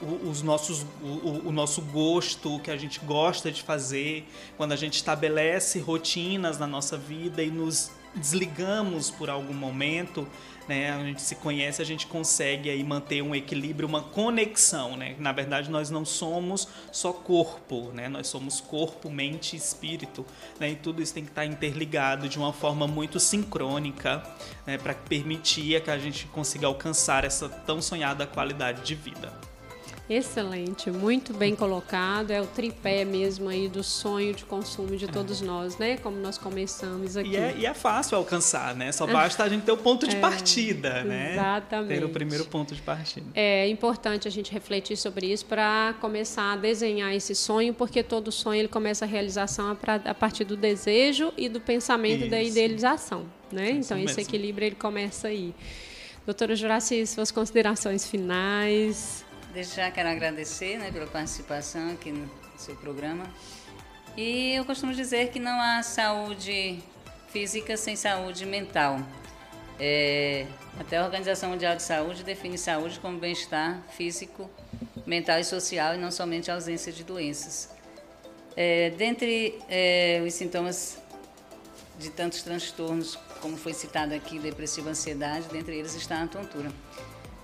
os nossos, o, o, nosso gosto, o que a gente gosta de fazer, quando a gente estabelece rotinas na nossa vida e nos desligamos por algum momento, né, a gente se conhece, a gente consegue aí manter um equilíbrio, uma conexão, né? Na verdade, nós não somos só corpo, né? Nós somos corpo, mente e espírito, né? E tudo isso tem que estar interligado de uma forma muito sincrônica, né, para permitir que a gente consiga alcançar essa tão sonhada qualidade de vida. Excelente, muito bem colocado. É o tripé mesmo aí do sonho de consumo de todos nós, né? Como nós começamos aqui. E é, e é fácil alcançar, né? Só basta a gente ter o ponto de é, partida, né? Exatamente. Ter o primeiro ponto de partida. É importante a gente refletir sobre isso para começar a desenhar esse sonho, porque todo sonho ele começa a realização a partir do desejo e do pensamento isso. da idealização, né? Isso então mesmo. esse equilíbrio ele começa aí. Doutora Juraci, suas considerações finais. Desde já quero agradecer né, pela participação aqui no seu programa. E eu costumo dizer que não há saúde física sem saúde mental. É, até a Organização Mundial de Saúde define saúde como bem-estar físico, mental e social e não somente ausência de doenças. É, dentre é, os sintomas de tantos transtornos, como foi citado aqui, depressiva ansiedade, dentre eles está a tontura.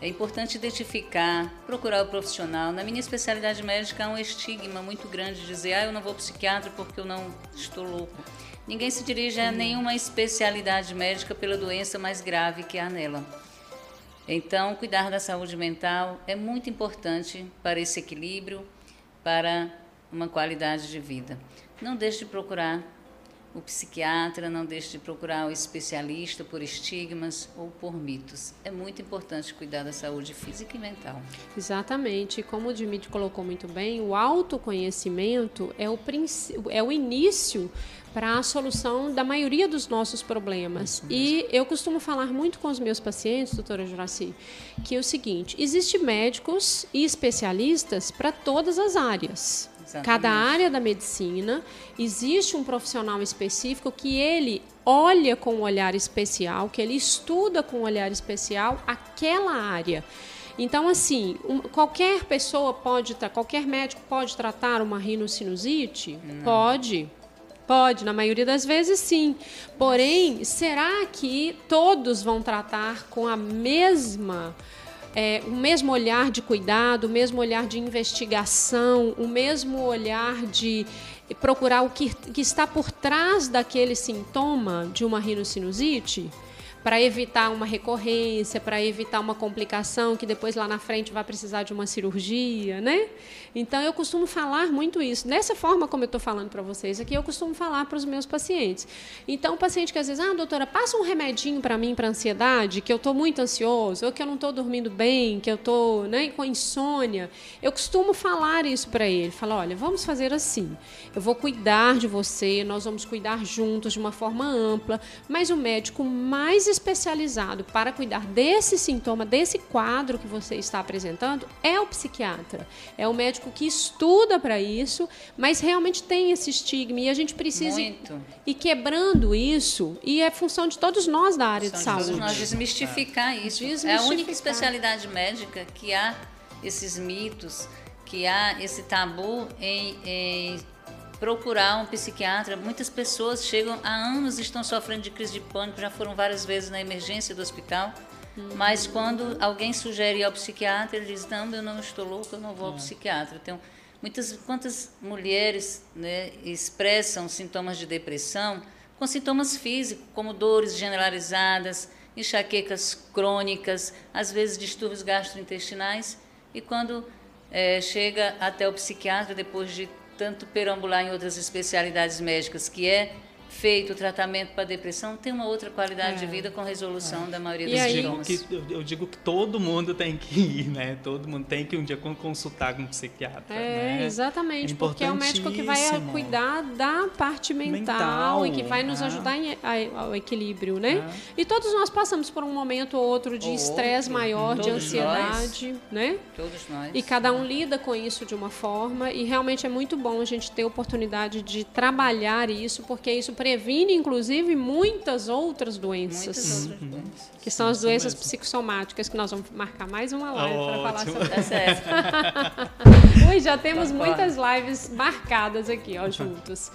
É importante identificar, procurar o profissional. Na minha especialidade médica há um estigma muito grande de dizer, ah, eu não vou psiquiatra porque eu não estou louco. Ninguém se dirige a nenhuma especialidade médica pela doença mais grave que há nela. Então, cuidar da saúde mental é muito importante para esse equilíbrio, para uma qualidade de vida. Não deixe de procurar o psiquiatra, não deixe de procurar o especialista por estigmas ou por mitos. É muito importante cuidar da saúde física e mental. Exatamente. Como o Dimitri colocou muito bem, o autoconhecimento é o, é o início para a solução da maioria dos nossos problemas. E eu costumo falar muito com os meus pacientes, doutora Juraci, que é o seguinte: existem médicos e especialistas para todas as áreas. Exatamente. Cada área da medicina existe um profissional específico que ele olha com um olhar especial, que ele estuda com um olhar especial aquela área. Então, assim, um, qualquer pessoa pode, qualquer médico pode tratar uma rinocinusite? Não. Pode. Pode, na maioria das vezes sim. Porém, será que todos vão tratar com a mesma é, o mesmo olhar de cuidado, o mesmo olhar de investigação, o mesmo olhar de procurar o que, que está por trás daquele sintoma de uma rinocinusite? para evitar uma recorrência, para evitar uma complicação que depois lá na frente vai precisar de uma cirurgia, né? Então eu costumo falar muito isso. Dessa forma como eu estou falando para vocês aqui, eu costumo falar para os meus pacientes. Então o paciente que às vezes, ah, doutora, passa um remedinho para mim para ansiedade, que eu estou muito ansioso, ou que eu não estou dormindo bem, que eu estou né, com insônia. Eu costumo falar isso para ele. Falar, olha, vamos fazer assim. Eu vou cuidar de você, nós vamos cuidar juntos de uma forma ampla, mas o médico mais especializado para cuidar desse sintoma, desse quadro que você está apresentando, é o psiquiatra. É o médico que estuda para isso, mas realmente tem esse estigma e a gente precisa Muito. ir quebrando isso e é função de todos nós da área de saúde. De nós desmistificar isso. Desmistificar. É a única especialidade médica que há esses mitos, que há esse tabu em, em procurar um psiquiatra. Muitas pessoas chegam há anos estão sofrendo de crise de pânico, já foram várias vezes na emergência do hospital. Mas quando alguém sugere ir ao psiquiatra, ele diz: Não, eu não estou louco, eu não vou ao psiquiatra. Então, muitas, quantas mulheres né, expressam sintomas de depressão com sintomas físicos, como dores generalizadas, enxaquecas crônicas, às vezes distúrbios gastrointestinais, e quando é, chega até o psiquiatra, depois de tanto perambular em outras especialidades médicas, que é feito o tratamento para depressão, tem uma outra qualidade é. de vida com resolução é. da maioria dos sintomas. Que, eu, digo que todo mundo tem que ir, né? Todo mundo tem que um dia consultar com um psiquiatra. É, né? exatamente, é porque é o médico que vai cuidar da parte mental, mental e que vai nos é. ajudar em, ao equilíbrio, né? É. E todos nós passamos por um momento ou outro de estresse maior, todos de ansiedade, nós, né? Todos nós. E cada um lida com isso de uma forma e realmente é muito bom a gente ter a oportunidade de trabalhar isso, porque isso previne, inclusive, muitas outras doenças. Muitas outras doenças. Que são as doenças psicossomáticas, que nós vamos marcar mais uma live oh, para falar sobre tá. Ui, já temos tá muitas lives marcadas aqui, ó, juntos.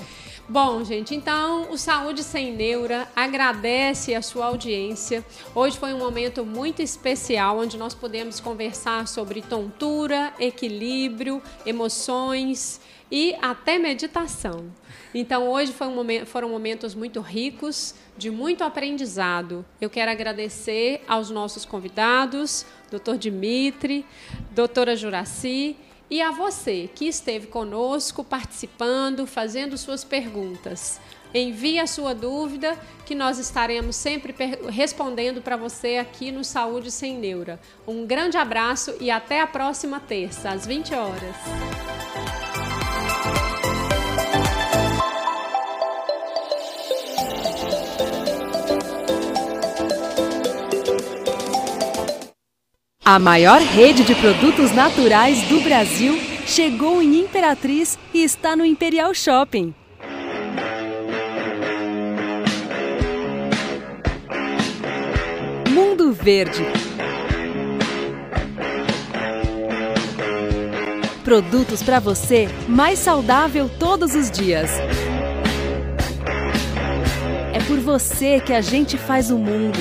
Bom, gente, então o Saúde Sem Neura agradece a sua audiência. Hoje foi um momento muito especial onde nós podemos conversar sobre tontura, equilíbrio, emoções e até meditação. Então, hoje um momento, foram momentos muito ricos, de muito aprendizado. Eu quero agradecer aos nossos convidados, Dr. Dimitri, doutora Juraci, e a você que esteve conosco, participando, fazendo suas perguntas. Envie a sua dúvida, que nós estaremos sempre respondendo para você aqui no Saúde Sem Neura. Um grande abraço e até a próxima terça, às 20 horas. A maior rede de produtos naturais do Brasil chegou em Imperatriz e está no Imperial Shopping. Mundo Verde. Produtos para você mais saudável todos os dias. É por você que a gente faz o mundo.